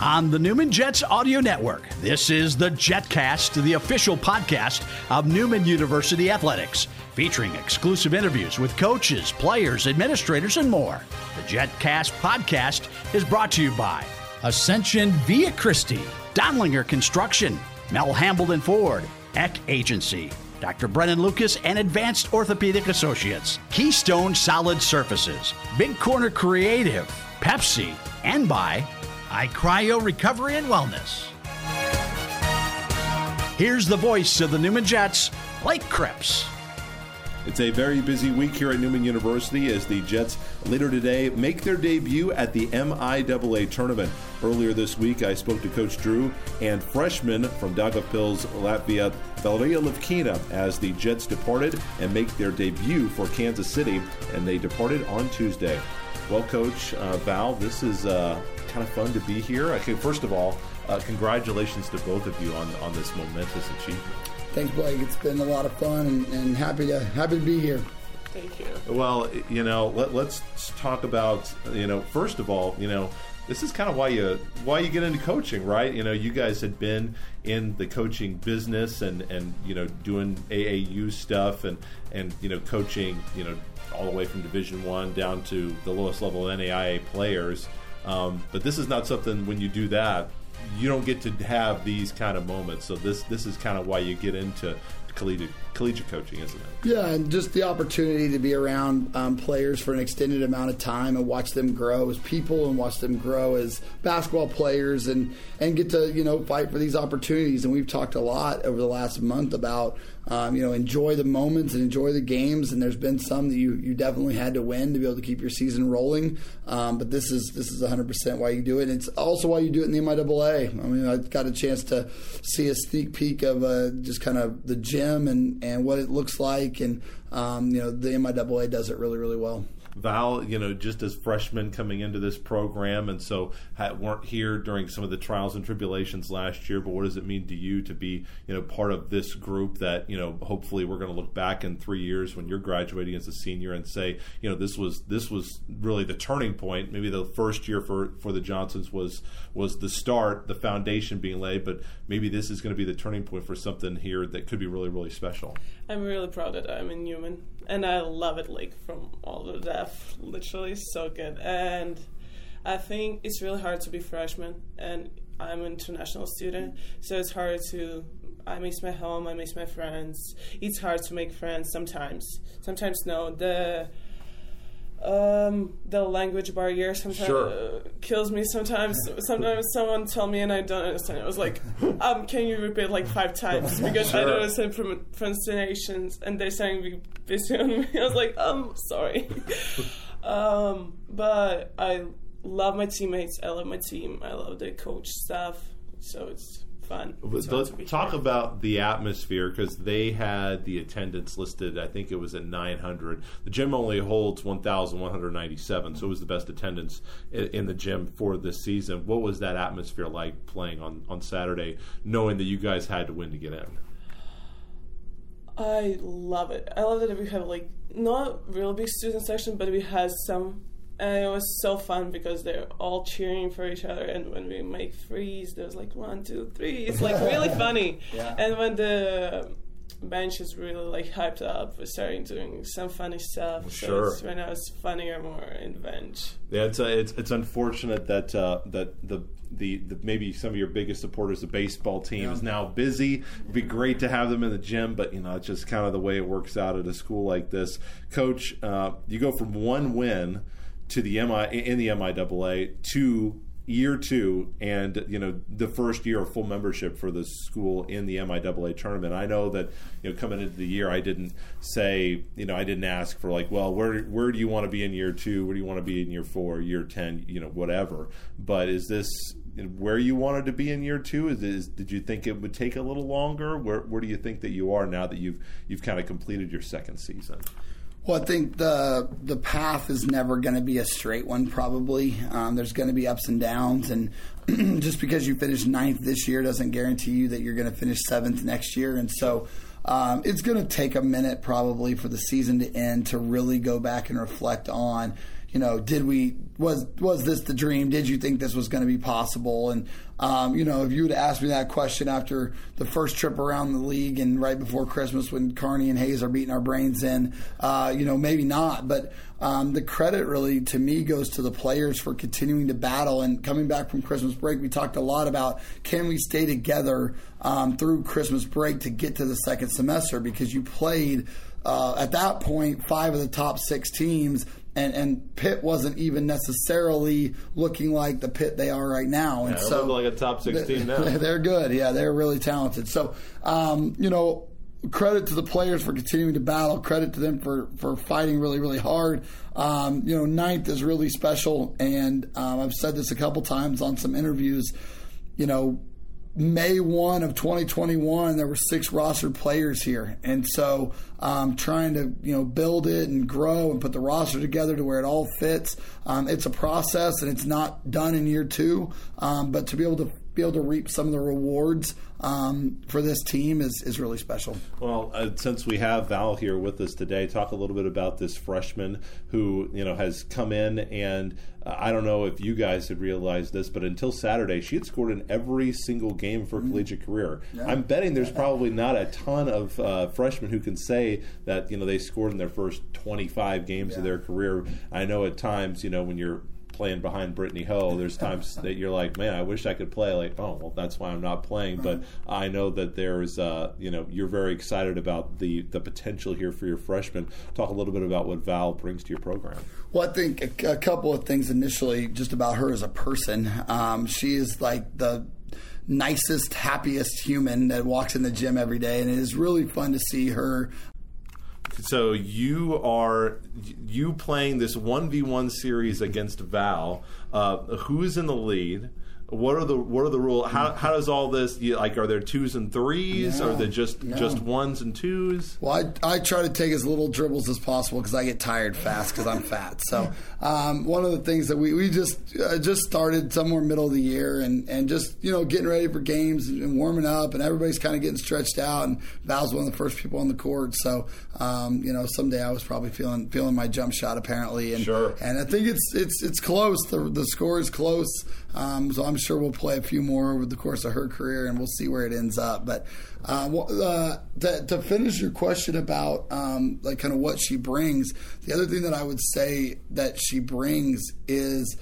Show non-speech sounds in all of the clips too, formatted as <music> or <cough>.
On the Newman Jets Audio Network, this is the JetCast, the official podcast of Newman University Athletics, featuring exclusive interviews with coaches, players, administrators, and more. The JetCast podcast is brought to you by Ascension Via Christi, Dondlinger Construction, Mel Hambelton Ford, Eck Agency, Dr. Brennan Lucas and Advanced Orthopedic Associates, Keystone Solid Surfaces, Big Corner Creative, Pepsi, and by iCryo Recovery and Wellness. Here's the voice of the Newman Jets, Blake Krebs. It's a very busy week here at Newman University as the Jets later today make their debut at the MIAA tournament. Earlier this week, I spoke to Coach Drew and freshman from Daugavpils, Latvia, Valeriya Lioukina, as the Jets departed and make their debut for Kansas City, and they departed on Tuesday. Well, Coach uh, Val, this is uh, kind of fun to be here. Okay, first of all, uh, congratulations to both of you on on this momentous achievement. Thanks, Blake. It's been a lot of fun and, and happy to happy to be here. Thank you. Well, you know, let, us talk about you know first of all, you know, this is kind of why you why you get into coaching, right? You know, you guys had been in the coaching business and and you know doing AAU stuff and and you know coaching you know all the way from Division One down to the lowest level of NAIA players. Um, but this is not something when you do that you don't get to have these kind of moments. So this this is kind of why you get into collegiate collegiate coaching, isn't it? Yeah, and just the opportunity to be around um, players for an extended amount of time and watch them grow as people and watch them grow as basketball players and and get to you know fight for these opportunities. And we've talked a lot over the last month about um, you know enjoy the moments and enjoy the games. And there's been some that you you definitely had to win to be able to keep your season rolling. Um, but this is this is 100 percent why you do it. And it's also why you do it in the MIAA. I mean, I got a chance to see a sneak peek of uh, just kind of the gym and and what it looks like. And um, you know, the MIAA does it really, really well. Val, you know, just as freshmen coming into this program, and so weren't here during some of the trials and tribulations last year. But what does it mean to you to be, you know, part of this group that, you know, hopefully we're going to look back in three years when you're graduating as a senior and say, you know, this was this was really the turning point. Maybe the first year for for the Johnsons was was the start, the foundation being laid, but maybe this is going to be the turning point for something here that could be really really special. I'm really proud that I'm in Newman, and I love it like from all the depth. Literally, so good. And I think it's really hard to be freshman, and I'm an international student, so it's hard to. I miss my home. I miss my friends. It's hard to make friends sometimes. Sometimes no. The um, the language barrier sometimes sure. uh, kills me. Sometimes, sometimes someone tell me and I don't understand. It was like, um, can you repeat like five times because sure. I don't understand from pronunciations and they're saying be busy on me. I was like, um, sorry. <laughs> um, but I love my teammates. I love my team. I love the coach staff. So it's fun. Let's talk about the atmosphere because they had the attendance listed. I think it was at 900. The gym only holds 1,197, so it was the best attendance in the gym for this season. What was that atmosphere like playing on on Saturday, knowing that you guys had to win to get in? I love it. I love that we have like not real big student section, but we have some and it was so fun because they're all cheering for each other and when we make threes there's like one two three it's like really <laughs> funny yeah. and when the bench is really like hyped up we're starting doing some funny stuff sure. so when I was funnier more in the bench yeah it's uh, it's, it's unfortunate that uh, that the the, the, maybe some of your biggest supporters, the baseball team, yeah. is now busy. It'd be great to have them in the gym, but you know it's just kind of the way it works out at a school like this. Coach, uh, you go from one win to the MI in the MIAA to year two and you know the first year of full membership for the school in the MIAA tournament. I know that you know coming into the year, I didn't say you know I didn't ask for like well where where do you want to be in year two? Where do you want to be in year four? Year ten? You know whatever. But is this where you wanted to be in year two? Is, is did you think it would take a little longer? Where where do you think that you are now that you've you've kind of completed your second season? Well, I think the the path is never going to be a straight one. Probably um, there's going to be ups and downs, and <clears throat> just because you finish ninth this year doesn't guarantee you that you're going to finish seventh next year. And so um, it's going to take a minute probably for the season to end to really go back and reflect on you know, did we was was this the dream? Did you think this was going to be possible? And um, you know, if you would ask me that question after the first trip around the league and right before Christmas when Kearney and Hays are beating our brains in, uh, you know, maybe not. But um, the credit really to me goes to the players for continuing to battle and coming back from Christmas break. We talked a lot about can we stay together um, through Christmas break to get to the second semester because you played. Uh, at that point, five of the top six teams and, and Pitt wasn't even necessarily looking like the Pitt they are right now. And yeah, so like a top sixteen now. <laughs> They're good. Yeah, they're really talented. So um, you know, credit to the players for continuing to battle. Credit to them for for fighting really really hard. Um, you know, ninth is really special, and um, I've said this a couple times on some interviews. You know, May 1 of 2021, there were six roster players here. And so um, trying to, you know, build it and grow and put the roster together to where it all fits. Um, it's a process and it's not done in year two. Um, but to be able to be able to reap some of the rewards um, for this team is, is really special. Well, uh, since we have Val here with us today, talk a little bit about this freshman who you know has come in, and uh, I don't know if you guys had realized this, but until Saturday, she had scored in every single game for mm-hmm. collegiate career. Yeah. I'm betting there's probably not a ton of uh, freshmen who can say that you know they scored in their first 25 games yeah. of their career. I know at times you know when you're playing behind Brittany Ho. There's <laughs> times that you're like, man, I wish I could play. Like, oh, well, that's why I'm not playing. But I know that there's, uh, you know, you're very excited about the the potential here for your freshman. Talk a little bit about what Val brings to your program. Well, I think a, a couple of things initially, just about her as a person. Um, she is like the nicest, happiest human that walks in the gym every day, and it is really fun to see her so you are you playing this one v one series against Val. Uh, who's in the lead? What are the what are the rules? How how does all this you, like? Are there twos and threes? No, are there just no. just ones and twos? Well, I, I try to take as little dribbles as possible because I get tired fast because I'm fat. So <laughs> um, one of the things that we we just uh, just started somewhere middle of the year and and just you know getting ready for games and warming up and everybody's kind of getting stretched out and Val's one of the first people on the court. So um, you know someday I was probably feeling feeling my jump shot apparently and sure. and I think it's it's it's close. The the score is close. Um, so I'm sure we'll play a few more over the course of her career, and we'll see where it ends up. But uh, uh, to, to, finish your question about um, like kind of what she brings, the other thing that I would say that she brings is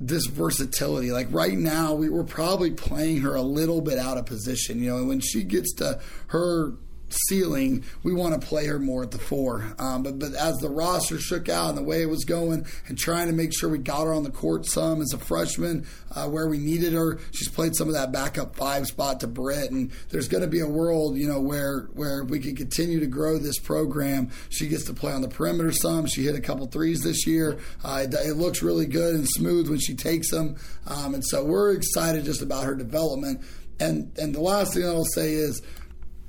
this versatility. Like right now, we, we're probably playing her a little bit out of position. You know, when she gets to her ceiling, we want to play her more at the four. Um, but but as the roster shook out and the way it was going, and trying to make sure we got her on the court some as a freshman uh, where we needed her, she's played some of that backup five spot to Britt, and there's going to be a world you know where where we can continue to grow this program. She gets to play on the perimeter some. She hit a couple threes this year. Uh, it, it, looks really good and smooth when she takes them, um, and so we're excited just about her development. And and the last thing I'll say is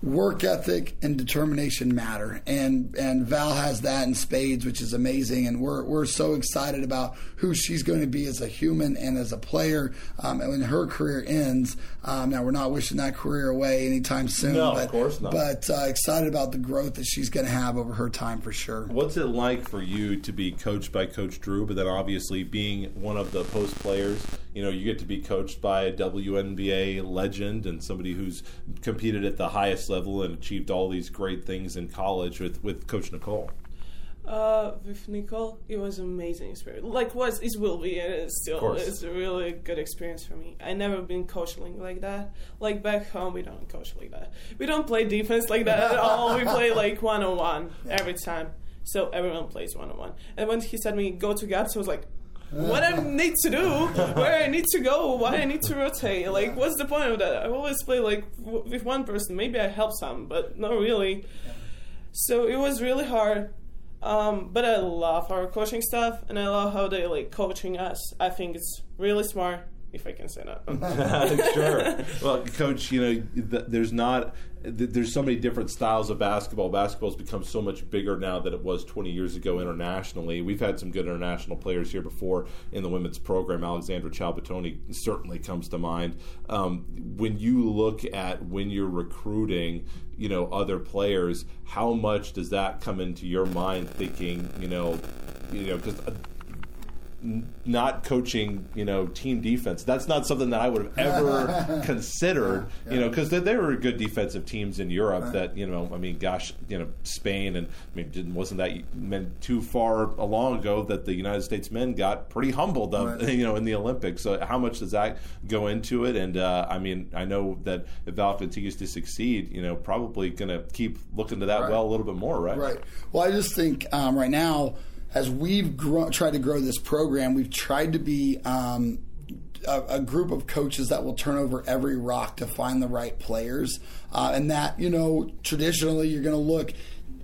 work ethic and determination matter. And and Val has that in spades which is amazing. And we're we're so excited about who she's going to be as a human and as a player um, and when her career ends. Um, now we're not wishing that career away anytime soon no, but, of course not. but uh, excited about the growth that she's going to have over her time for sure. What's it like for you to be coached by coach Drew but then obviously being one of the post players you know you get to be coached by a WNBA legend and somebody who's competed at the highest level and achieved all these great things in college with, with Coach Nicole? Uh, with Nicole, it was amazing experience. Like was it will be, and it's still it's a really good experience for me. I never been coaching like that. Like back home, we don't coach like that. We don't play defense like that at all. We play <laughs> like one on one every time. So everyone plays one on one. And when he said me go to gaps, I was like, what I need to do, where I need to go, why I need to rotate. Like, what's the point of that? I always play like w- with one person. Maybe I help some, but not really. So it was really hard. Um, but I love our coaching stuff, and I love how they like coaching us. I think it's really smart if I can say that. <laughs> <laughs> sure. Well, coach, you know, th- there's not there's so many different styles of basketball. Basketball's become so much bigger now than it was 20 years ago internationally. We've had some good international players here before in the women's program. Alexandra Cialbatoni certainly comes to mind. Um, when you look at when you're recruiting, you know, other players, how much does that come into your mind? Thinking, you know, you know, because n- not coaching, you know, team defense. That's not something that I would have ever <laughs> considered, you know, because there, there were good defensive teams in Europe that, you know, I mean, gosh, you know, Spain and I mean, didn't, wasn't that meant too far along ago that the United States men got pretty humbled, of, Right. <laughs> you know, in the Olympics. So how much does that go into it? And uh, I mean, I know that if Val continues to succeed, you know, probably going to keep looking to that Right. well a little bit more, right? Right. Well, I just think um, right now, as we've tried to grow this program, we've tried to be um, a, a group of coaches that will turn over every rock to find the right players, uh, and that you know traditionally you're going to look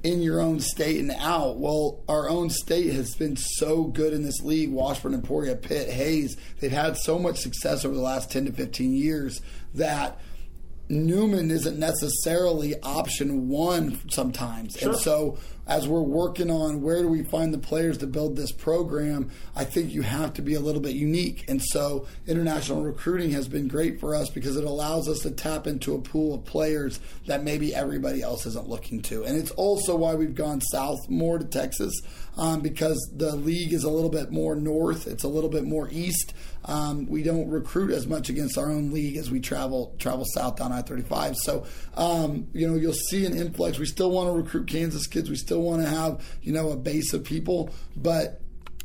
in your own state and out. Well, our own state has been so good in this league. Washburn, Emporia, Pitt, Hays. They've had so much success over the last ten to fifteen years that. Newman isn't necessarily option one sometimes. And so, as we're working on where do we find the players to build this program, I think you have to be a little bit unique. And so, international recruiting has been great for us because it allows us to tap into a pool of players that maybe everybody else isn't looking to. And it's also why we've gone south more to Texas um, because the league is a little bit more north, it's a little bit more east. Um, we don't recruit as much against our own league as we travel travel south down I thirty five. So um, you know you'll see an influx. We still want to recruit Kansas kids. We still want to have you know a base of people, but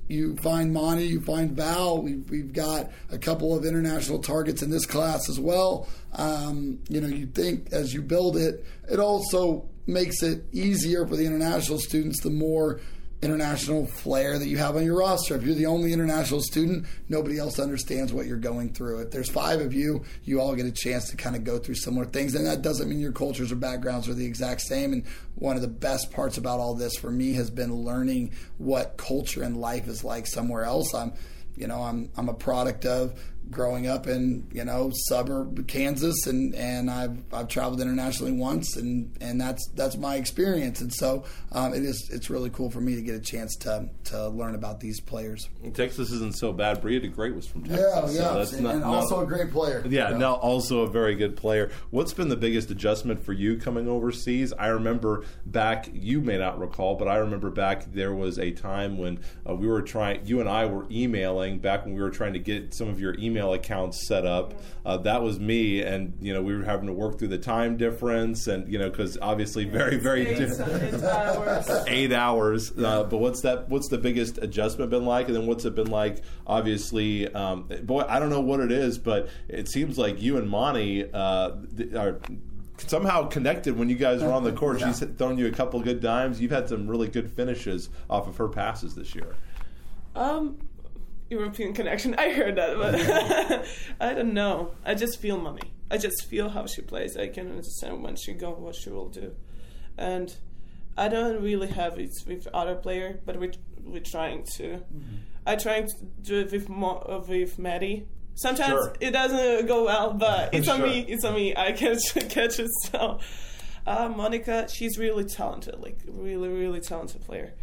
you find Monty, you find Val. We've, we've got a couple of international targets in this class as well. Um, you know, you think as you build it, it also makes it easier for the international students the more international flair that you have on your roster. If you're the only international student, nobody else understands what you're going through. If there's five of you, you all get a chance to kind of go through similar things. And that doesn't mean your cultures or backgrounds are the exact same. And one of the best parts about all this for me has been learning what culture and life is like somewhere else. I'm you know, I'm I'm a product of growing up in you know suburb Kansas, and, and I've I've traveled internationally once, and, and that's that's my experience, and so um, it is it's really cool for me to get a chance to to learn about these players. Texas isn't so bad. Bria DeGreat was from Texas. Yeah, so yeah, that's and, not- and not- also a great player. Yeah, you know. now also a very good player. What's been the biggest adjustment for you coming overseas? I remember back, you may not recall, but I remember back there was a time when uh, we were trying, you and I were emailing back when we were trying to get some of your email accounts set up. Uh, that was me, and you know we were having to work through the time difference, and you know because obviously very very Eight, different hours. <laughs> eight hours. Uh, but what's that? What's the biggest adjustment been like? And then what's it been like? Obviously, um, boy, I don't know what it is, but it seems like you and Monty uh, are somehow connected when you guys are on the court. She's thrown you a couple good dimes. You've had some really good finishes off of her passes this year. Um, European connection. I heard that, but <laughs> I don't know. I just feel mommy. I just feel how she plays. I can understand when she go, what she will do, and I don't really have it with other player, but we we're trying to. Mm-hmm. I trying to do it with Mo, uh, with Maddie. Sometimes Sure. it doesn't go well, but <laughs> it's on me. It's on me. I can <laughs> catch it. So, uh, Monica, she's really talented. Like really, really talented player.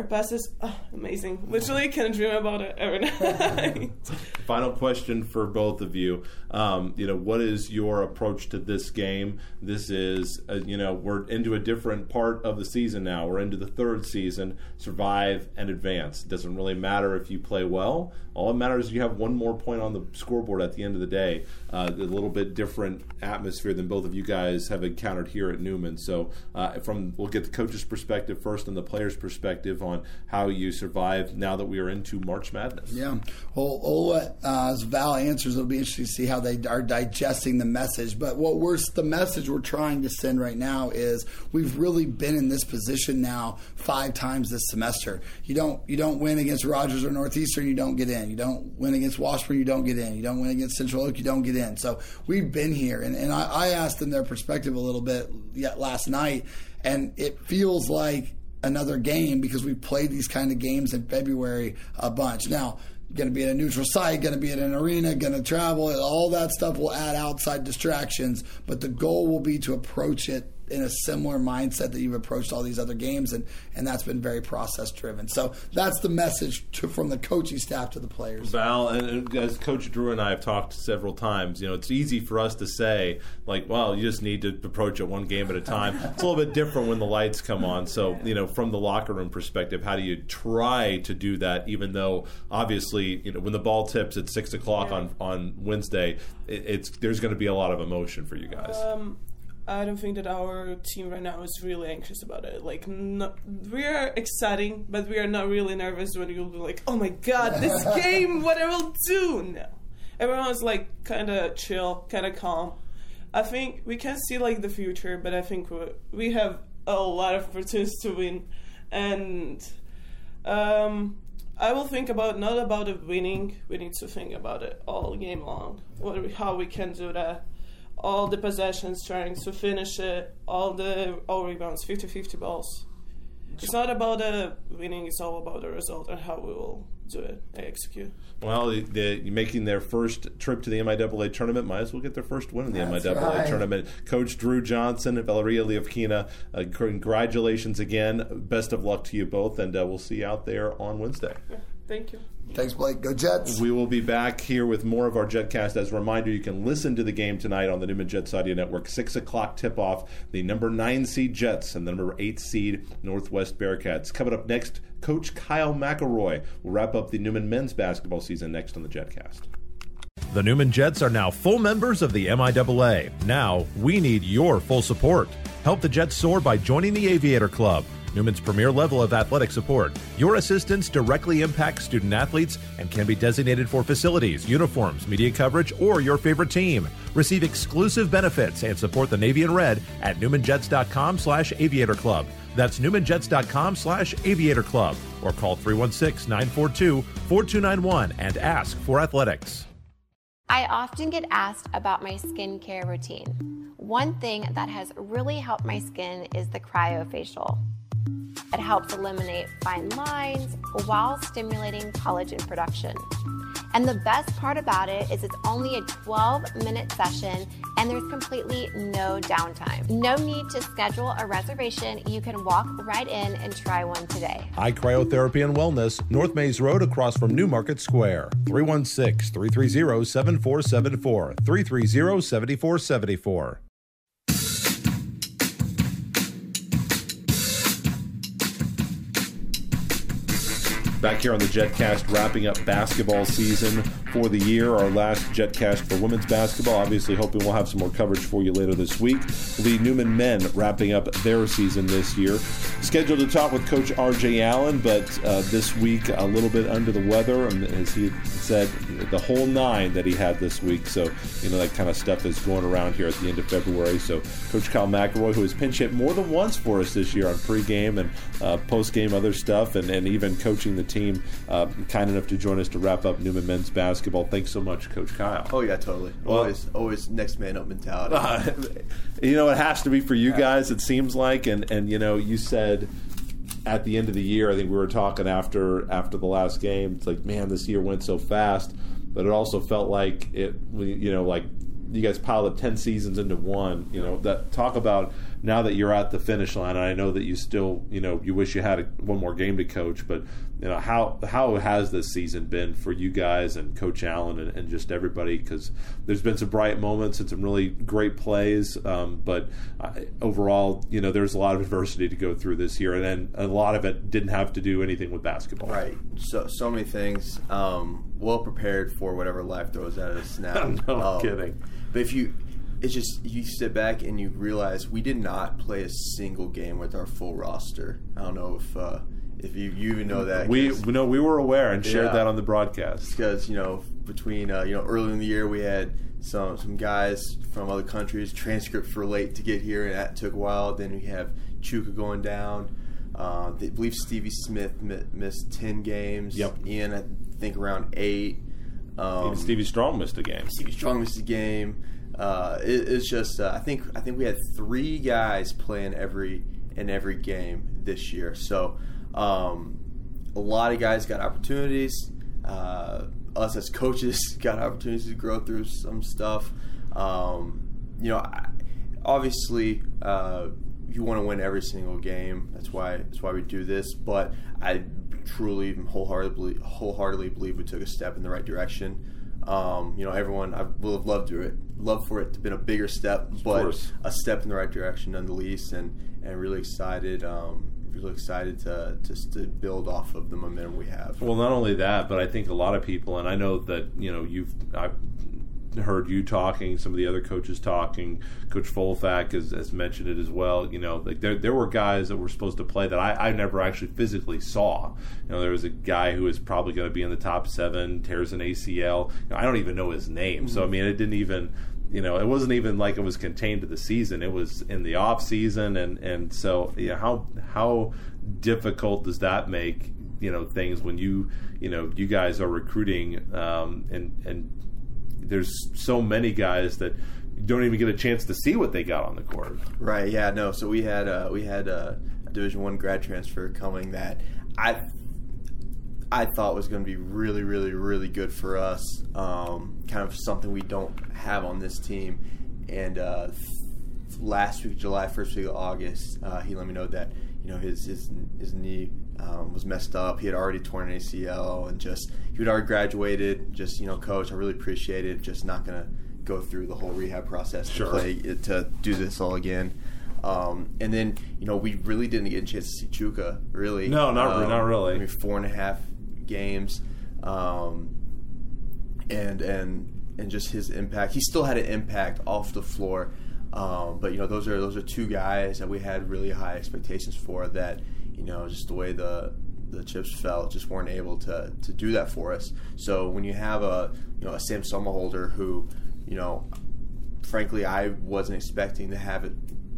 Her passes, oh, amazing. Literally, can dream about it every <laughs> night. <laughs> Final question for both of you. Um, you know, what is your approach to this game? This is, uh, you know, we're into a different part of the season now. We're into the third season. Survive and advance. It doesn't really matter if you play well. All it matters is you have one more point on the scoreboard at the end of the day. Uh, a little bit different atmosphere than both of you guys have encountered here at Newman. So, uh, from we'll get the coach's perspective first and the player's perspective how you survive now that we are into March Madness. Yeah. Well, we'll uh, as Val answers. It'll be interesting to see how they are digesting the message. But what we're the message we're trying to send right now is we've really been in this position now five times this semester. You don't you don't win against Rogers or Northeastern, you don't get in. You don't win against Washburn, you don't get in. You don't win against Central Oak, you don't get in. So we've been here, and, and I, I asked them their perspective a little bit yet last night, and it feels like another game because we played these kind of games in February a bunch. Now, going to be at a neutral site, going to be at an arena, going to travel, all that stuff will add outside distractions, but the goal will be to approach it in a similar mindset that you've approached all these other games, and and that's been very process driven. So that's the message to, from the coaching staff to the players. Val, and as Coach Drew and I have talked several times, you know, it's easy for us to say like, well, you just need to approach it one game at a time. <laughs> it's a little bit different when the lights come on. So you know, from the locker room perspective, how do you try to do that? Even though obviously, you know, when the ball tips at six o'clock on on Wednesday, it, it's there's going to be a lot of emotion for you guys. Um, I don't think that our team right now is really anxious about it. Like, no, we are exciting, but we are not really nervous when you'll be like, "Oh my god, this <laughs> game! What I will do?" No, everyone's like kind of chill, kind of calm. I think we can see like the future, but I think we, we have a lot of opportunities to win, and um, I will think about not about the winning. We need to think about it all game long. What, how we can do that all the possessions, trying to finish it, all the all rebounds, 50-50 balls. It's not about the winning; it's all about the result and how we will do it, execute. Well, the, the, making their first trip to the MIAA tournament might as well get their first win in the That's MIAA right. tournament. Coach Drew Johnson and Valeriya Lioukina, uh, congratulations again. Best of luck to you both, and uh, we'll see you out there on Wednesday. Yeah, thank you. Thanks, Blake. Go Jets. We will be back here with more of our JetCast. As a reminder, you can listen to the game tonight on the Newman Jets Audio Network. 6 o'clock tip off. The number 9 seed Jets and the number 8 seed Northwest Bearcats. Coming up next, Coach Kyle McLeroy will wrap up the Newman men's basketball season next on the JetCast. The Newman Jets are now full members of the MIAA. Now, we need your full support. Help the Jets soar by joining the Aviator Club. Newman's premier level of athletic support. Your assistance directly impacts student athletes and can be designated for facilities, uniforms, media coverage, or your favorite team. Receive exclusive benefits and support the Navy in Red at newmanjets.com slash aviator club. That's newmanjets.com slash aviator club or call 316-942-4291 and ask for athletics. I often get asked about my skincare routine. One thing that has really helped my skin is the cryofacial. It helps eliminate fine lines while stimulating collagen production. And the best part about it is it's only a 12 minute session and there's completely no downtime. No need to schedule a reservation. You can walk right in and try one today. High Cryotherapy and Wellness, North Maize Road across from Newmarket Square. 316 330 7474. 330 7474. Back here on the JetCast, wrapping up basketball season for the year. Our last JetCast for women's basketball. Obviously, hoping we'll have some more coverage for you later this week. The Newman men wrapping up their season this year. Scheduled to talk with Coach R.J. Allen, but uh, this week a little bit under the weather, and as he said, the whole nine that he had this week. So you know that kind of stuff is going around here at the end of February. So Coach Kyle McLeroy, who has pinch hit more than once for us this year on pregame and uh, postgame other stuff, and, and even coaching the team, uh, kind enough to join us to wrap up Newman men's basketball. Thanks so much, Coach Kyle. Oh yeah, totally. Well- always, always next man up mentality. <laughs> you know, it has to be for you guys. It seems like, and and you know, you said at the end of the year. I think we were talking after after the last game. It's like, man, this year went so fast, but it also felt like it. You know, like you guys piled up ten seasons into one. You know, that talk about now that you're at the finish line. And I know that you still, you know, you wish you had a, one more game to coach, but you know how how has this season been for you guys and Coach Allen and, and just everybody? Because there's been some bright moments and some really great plays, um, but uh, overall, you know, there's a lot of adversity to go through this year, and then a lot of it didn't have to do anything with basketball. Right. So so many things. Um, well prepared for whatever life throws at us now. <laughs> No Um, kidding. But if you, it's just you sit back and you realize we did not play a single game with our full roster. I don't know if uh, if you, you even know that. We know we were aware and shared Yeah. that on the broadcast. because you know between uh, you know early in the year we had some some guys from other countries transcripts were late to get here and that took a while. Then we have Chuka going down. Uh, they believe Stevie Smith mi- missed ten games. Yep. Ian I think around eight. Um, Even Stevie Strong missed a game. Stevie Strong missed a game. Uh, it, it's just uh, I think I think we had three guys playing every in every game this year. So um, a lot of guys got opportunities. Uh, us as coaches <laughs> got opportunities to grow through some stuff. Um, you know, I, obviously. Uh, you want to win every single game. That's why that's why we do this. But I truly, wholeheartedly, wholeheartedly believe we took a step in the right direction. Um, you know, everyone I would have loved to it, love for it to been a bigger step, but a step in the right direction none nonetheless, and and really excited. Um, really excited to just to build off of the momentum we have. Well, not only that, but I think a lot of people, and I know that you know you've I've heard you talking, some of the other coaches talking. Coach Folfak has, has mentioned it as well. You know, like there there were guys that were supposed to play that I, I never actually physically saw. You know, there was a guy who is probably going to be in the top seven, tears an ACL. You know, I don't even know his name, so I mean, it didn't even you know, it wasn't even like it was contained to the season. It was in the off season, and and so yeah, how how difficult does that make you know things when you you know you guys are recruiting um, and and there's so many guys that don't even get a chance to see what they got on the court. Right. Yeah. No. So we had uh, we had uh, a Division One grad transfer coming that I I thought was going to be really, really, really good for us. Um, kind of something we don't have on this team. And uh, last week, July, first week of August, uh, he let me know that you know his his his knee um, was messed up. He had already torn an ACL, and just he had already graduated. Just you know, coach, I really appreciate it. Just not going to go through the whole rehab process Sure. to play to do this all again. Um, and then you know we really didn't get a chance to see Chuka really. No, not Um, not really. I mean, four and a half games, um, and and and just his impact. He still had an impact off the floor, um, but you know those are those are two guys that we had really high expectations for. That you know just the way the the chips fell, just weren't able to to do that for us. So when you have a you know a Sam Summerholder who you know frankly I wasn't expecting to have it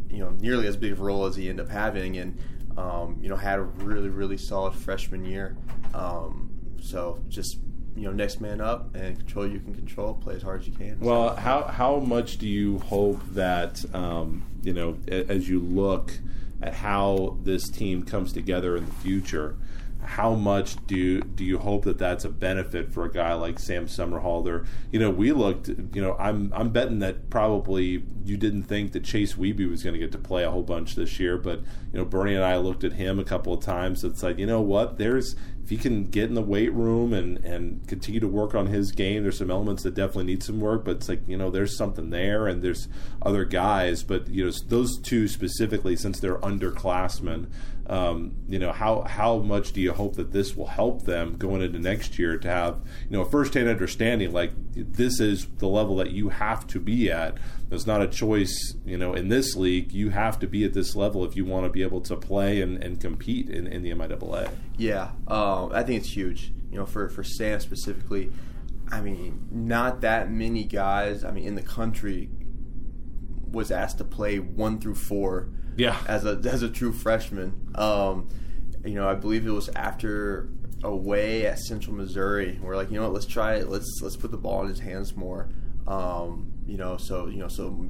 you know nearly as big of a role as he ended up having, and um, you know had a really really solid freshman year. Um, so just you know next man up and control you can control, play as hard as you can. Well, how how much do you hope that um, you know as you look at how this team comes together in the future? How much do do you hope that that's a benefit for a guy like Sam Summerhalder? You know, we looked. You know, I'm I'm betting that probably you didn't think that Chase Weeby was going to get to play a whole bunch this year, but you know, Bernie and I looked at him a couple of times. It's like you know what? There's if he can get in the weight room and and continue to work on his game, there's some elements that definitely need some work. But it's like you know, there's something there, and there's other guys. But you know, those two specifically, since they're underclassmen, um, you know, how how much do you hope that this will help them going into next year to have you know a firsthand understanding like this is the level that you have to be at. There's not a choice, you know, in this league. You have to be at this level if you want to be able to play and, and compete in, in the MIAA. Yeah, um, I think it's huge. You know, for for Sam specifically, I mean, not that many guys. I mean, in the country was asked to play one through four. Yeah. as a as a true freshman. Um, you know, I believe it was after away at Central Missouri. We're like, you know what? Let's try it. Let's let's put the ball in his hands more. Um, you know, so you know, so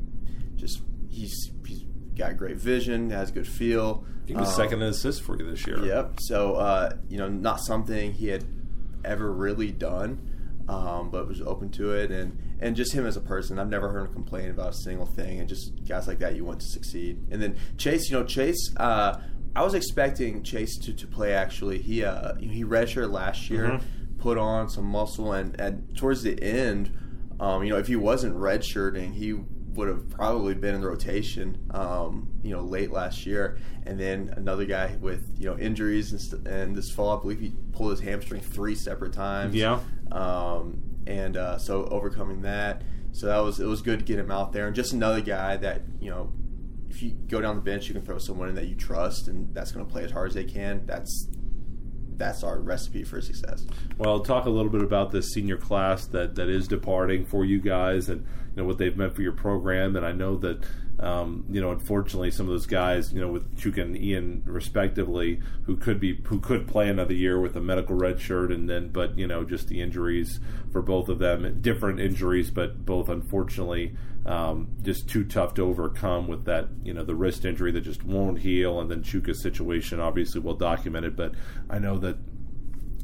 just he's he's got great vision, has good feel. He was Um, second in assists for you this year. Yep. So uh, you know, not something he had ever really done, um, but was open to it, and and just him as a person. I've never heard him complain about a single thing, and just guys like that you want to succeed. And then Chase, you know, Chase. Uh, I was expecting Chase to, to play. Actually, he uh, he redshirted last year, put on some muscle, and, and towards the end, um, you know, if he wasn't redshirting, he would have probably been in the rotation, um, you know, late last year. And then another guy with you know injuries and, st- and this fall, I believe he pulled his hamstring three separate times. Yeah. Um, and uh, so overcoming that, so that was it was good to get him out there, and just another guy that you know, if you go down the bench, you can throw someone in that you trust, and that's going to play as hard as they can. That's that's our recipe for success. Well, talk a little bit about this senior class that, that is departing for you guys, and you know what they've meant for your program. And I know that um, you know, unfortunately, some of those guys, you know, with Chuka and Ian respectively, who could be who could play another year with a medical red shirt, and then but you know, just the injuries for both of them, different injuries, but both unfortunately. Um, just too tough to overcome with that, you know, the wrist injury that just won't heal, and then Chuka's situation, obviously well documented. But I know that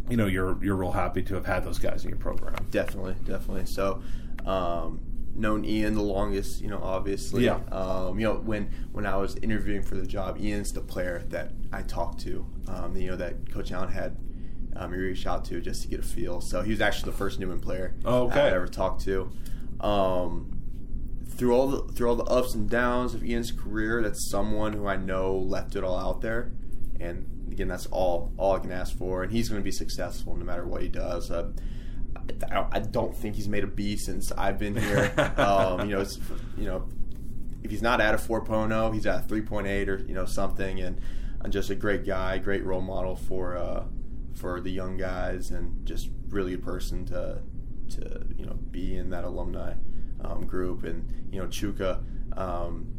you know you're you're real happy to have had those guys in your program. Definitely, definitely. So, um, known Ian the longest, you know, obviously. Yeah. Um, you know, when when I was interviewing for the job, Ian's the player that I talked to. Um, you know, that Coach Allen had um, he reached out to just to get a feel. So he was actually the first Newman player Okay. I ever talked to. Um, through all the through all the ups and downs of Ian's career, that's someone who I know left it all out there, and again, that's all all I can ask for. And he's going to be successful no matter what he does. Uh, I, don't think he's made a B since I've been here. <laughs> um, you know, it's, you know, if he's not at a 4.0, he's at a 3.8 or you know something, and I'm just a great guy, great role model for uh, for the young guys, and just really a person to to you know be in that alumni um, group, and you know Chuka. Um,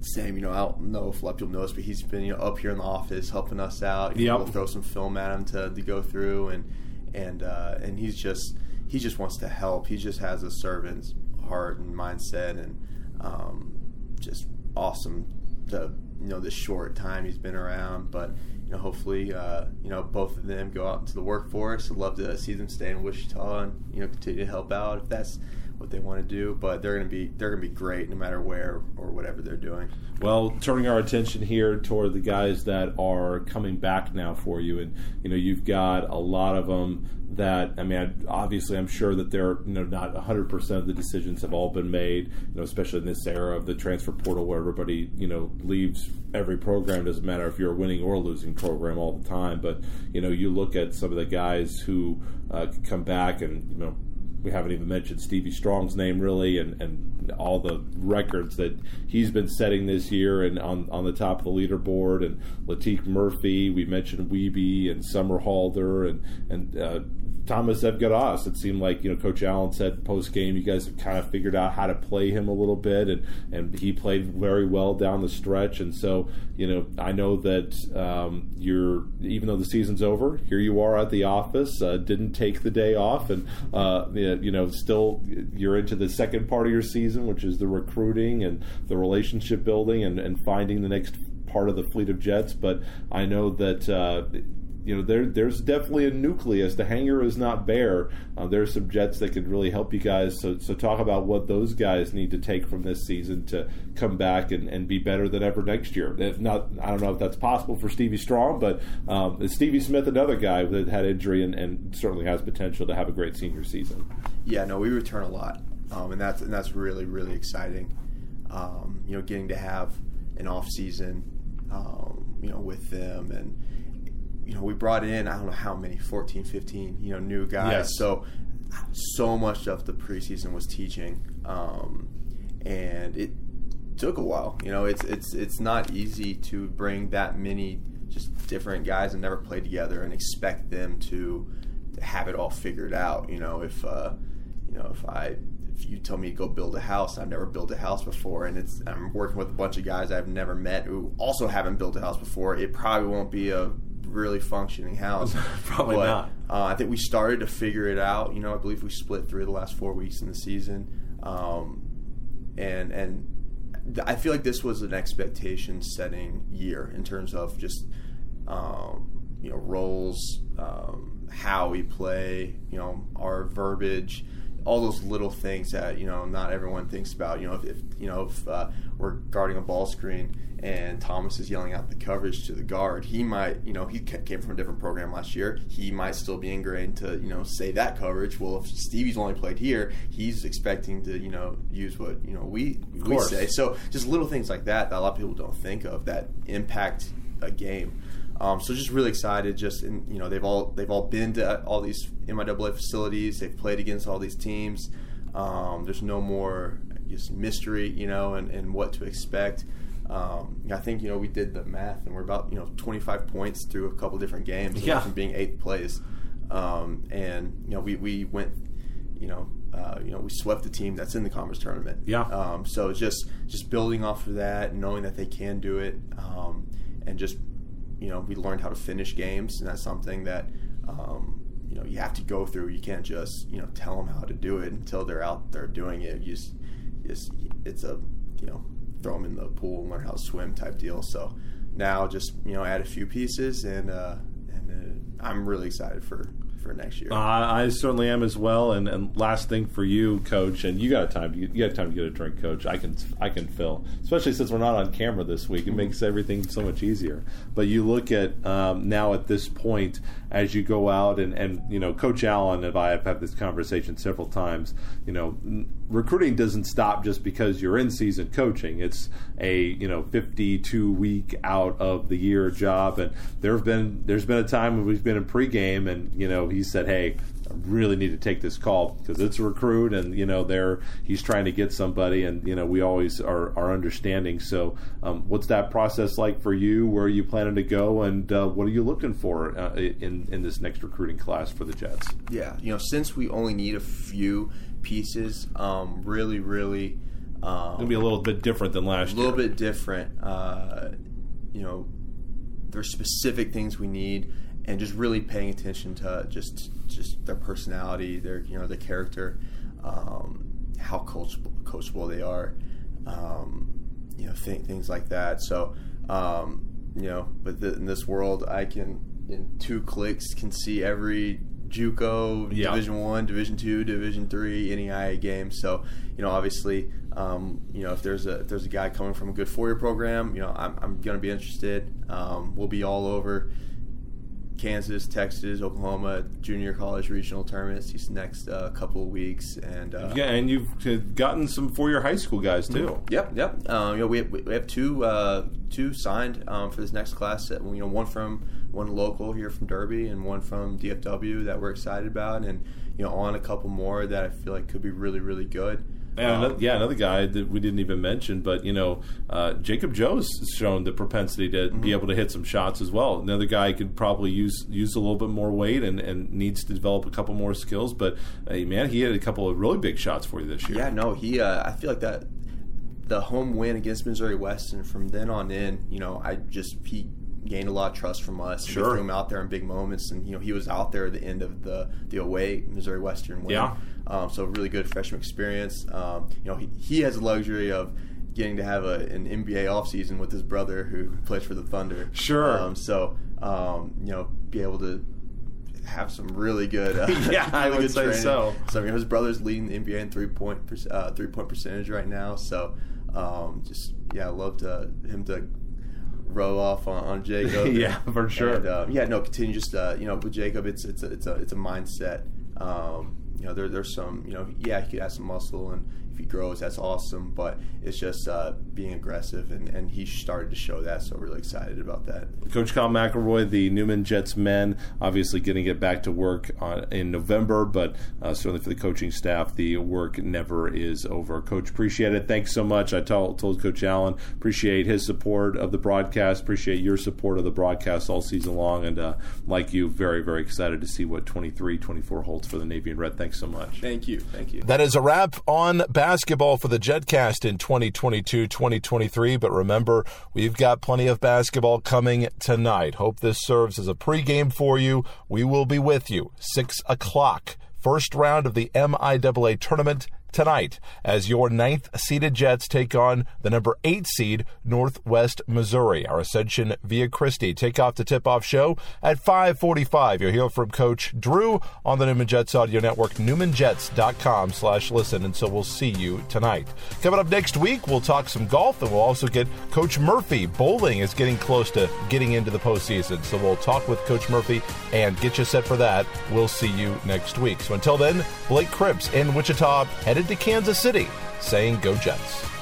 same, you know, I don't know if a lot of people know this, but he's been you know up here in the office helping us out. You know, Yep. We'll throw some film at him to, to go through, and and uh, and he's just he just wants to help. He just has a servant's heart and mindset, and um, just awesome. The you know the short time he's been around, but you know hopefully uh, you know both of them go out into the workforce. I'd love to see them stay in Wichita and you know continue to help out if that's what they want to do. But they're gonna be they're gonna be great no matter where or whatever they're doing. Well, turning our attention here toward the guys that are coming back now for you, and you know you've got a lot of them that I mean, obviously, I'm sure that they're you know not 100 percent of the decisions have all been made. You know, especially in this era of the transfer portal where everybody you know leaves every program. Doesn't matter if you're a winning or losing program all the time. But you know, you look at some of the guys who uh, come back, and you know, we haven't even mentioned Stevie Strong's name really, and, and all the records that he's been setting this year, and on, on the top of the leaderboard, and Latique Murphy. We mentioned Weeby and Summer Halder, and and uh, Thomas Evgaras. It seemed like you know Coach Allen said post game, you guys have kind of figured out how to play him a little bit, and and he played very well down the stretch. And so you know I know that um, you're even though the season's over, here you are at the office. Uh, didn't take the day off, and uh, you know still you're into the second part of your season, which is the recruiting and the relationship building and, and finding the next part of the fleet of jets. But I know that. Uh, you know, there there's definitely a nucleus. The hangar is not bare. Uh, there's some jets that could really help you guys. So so talk about what those guys need to take from this season to come back and, and be better than ever next year. If not, I don't know if that's possible for Stevie Strong, but um, Stevie Smith another guy that had injury and, and certainly has potential to have a great senior season. Yeah, no, we return a lot, um, and that's and that's really really exciting. Um, you know, getting to have an off season, um, you know, with them, and you know, we brought in I don't know how many 14, 15, you know, new guys. Yes. So so much of the preseason was teaching, um, and it took a while. You know, it's it's it's not easy to bring that many just different guys and never play together and expect them to, to have it all figured out. You know, if uh, you know if I if you tell me to go build a house, I've never built a house before, and it's I'm working with a bunch of guys I've never met who also haven't built a house before. It probably won't be a really functioning house. <laughs> Probably But, not. Uh, I think we started to figure it out. You know, I believe we split three of the last four weeks in the season, um, and and I feel like this was an expectation setting year in terms of just um, you know roles, um, how we play, you know our verbiage, all those little things that you know not everyone thinks about. You know if, if you know if uh, we're guarding a ball screen and Thomas is yelling out the coverage to the guard, he might you know he came from a different program last year. He might still be ingrained to you know say that coverage. Well, if Stevie's only played here, he's expecting to you know use what you know we we say. So just little things like that that a lot of people don't think of that impact a game. Um, so just really excited. Just in, you know they've all they've all been to all these MIAA facilities. They've played against all these teams. Um, there's no more just mystery, you know, and, and what to expect. Um, I think you know we did the math, and we're about you know 25 points through a couple different games Yeah. from being eighth place. Um, and you know we, we went, you know, uh, you know we swept the team that's in the conference tournament. Yeah. Um, so just just building off of that, knowing that they can do it, um, and just you know we learned how to finish games, and that's something that um, you know you have to go through. You can't just you know tell them how to do it until they're out there doing it. You just, just it's a you know throw them in the pool and learn how to swim type deal. So now just you know add a few pieces and uh, and uh, I'm really excited for for next year. Uh, I certainly am as well. And, and last thing for you, Coach, and you got time. To, you got time to get a drink, Coach. I can I can fill, especially since we're not on camera this week. It Mm-hmm. makes everything so much easier. But you look at um, now at this point as you go out and, and you know, Coach Allen and I have had this conversation several times. You know, recruiting doesn't stop just because you're in season coaching. It's a you know 52 week out of the year job, and there have been there's been a time when we've been in pregame, and you know he said, hey. I really need to take this call because it's a recruit, and you know there he's trying to get somebody, and you know we always are, are understanding. So, um, what's that process like for you? Where are you planning to go, and uh, what are you looking for uh, in in this next recruiting class for the Jets? Yeah, you know, since we only need a few pieces, um, really, really, um, It'll be a little bit different than last year. a year. little bit different. Uh, you know, there's specific things we need, and just really paying attention to just just their personality, their you know their character, um, how coachable, coachable they are, um, you know th- things like that. So um, you know, but the, in this world, I can in two clicks can see every JUCO, Yeah. Division One, Division Two, Division Three, NAIA game. So you know, obviously, um, you know, if there's a if there's a guy coming from a good four year program, you know, I'm, I'm going to be interested. Um, we'll be all over Kansas, Texas, Oklahoma junior college regional tournaments these next uh, couple of weeks, and uh, Yeah, and you've gotten some four-year high school guys too. Yep, yep. Um, you know, we have, we have two uh, two signed um, for this next class. You know, one from one local here from Derby, and one from DFW that we're excited about, and you know, on a couple more that I feel like could be really, really good. And Um, another, yeah, another guy that we didn't even mention, but you know, uh, Jacob Joe's shown the propensity to Mm-hmm. be able to hit some shots as well. Another guy could probably use use a little bit more weight and, and needs to develop a couple more skills. But hey, man, he had a couple of really big shots for you this year. Yeah, no, he. Uh, I feel like that the home win against Missouri Western. From then on in, you know, I just he gained a lot of trust from us. Sure. we threw him out there in big moments, and you know, he was out there at the end of the the away Missouri Western win. Yeah. Um, so really good freshman experience. Um, you know, he, he has the luxury of getting to have a, an NBA offseason with his brother who plays for the Thunder. Sure. Um, so um, you know, be able to have some really good. Uh, <laughs> Yeah, <laughs> I would good say training. so. So I mean, his brother's leading the NBA in three point uh, three point percentage right now. So um, just yeah, I love to him to roll off on, on Jacob. <laughs> Yeah, for sure. And, uh, yeah, no, continue just uh, you know with Jacob, it's it's a, it's a it's a mindset. Um, you know, there, there's some you know yeah he could add some muscle and if he grows that's awesome, but it's just uh, being aggressive and, and he started to show that. So really excited about that. Coach Kyle McLeroy, the Newman Jets men, obviously getting to get back to work on, in November, but uh, certainly for the coaching staff, the work never is over. Coach, appreciate it. Thanks so much. I told, told Coach Allen, appreciate his support of the broadcast, appreciate your support of the broadcast all season long, and uh, like you, very, very excited to see what 23 24 holds for the Navy and Red. Thanks so much. Thank you, thank you. That is a wrap on basketball for the Jetcast in 2022 2023. But remember, we've got plenty of basketball coming tonight. Hope this serves as a pregame for you. We will be with you 6 o'clock. First round of the MIAA tournament tonight as your ninth seeded Jets take on the number eight seed Northwest Missouri. Our Ascension via Christi take off the tip off show at 545. You'll hear from Coach Drew on the Newman Jets audio network, newmanjets.com slash listen. And so we'll see you tonight. Coming up next week, we'll talk some golf and we'll also get Coach Murphy. Bowling is getting close to getting into the postseason. So we'll talk with Coach Murphy and get you set for that. We'll see you next week. So until then, Blake Cripps in Wichita headed to Kansas City saying go Jets.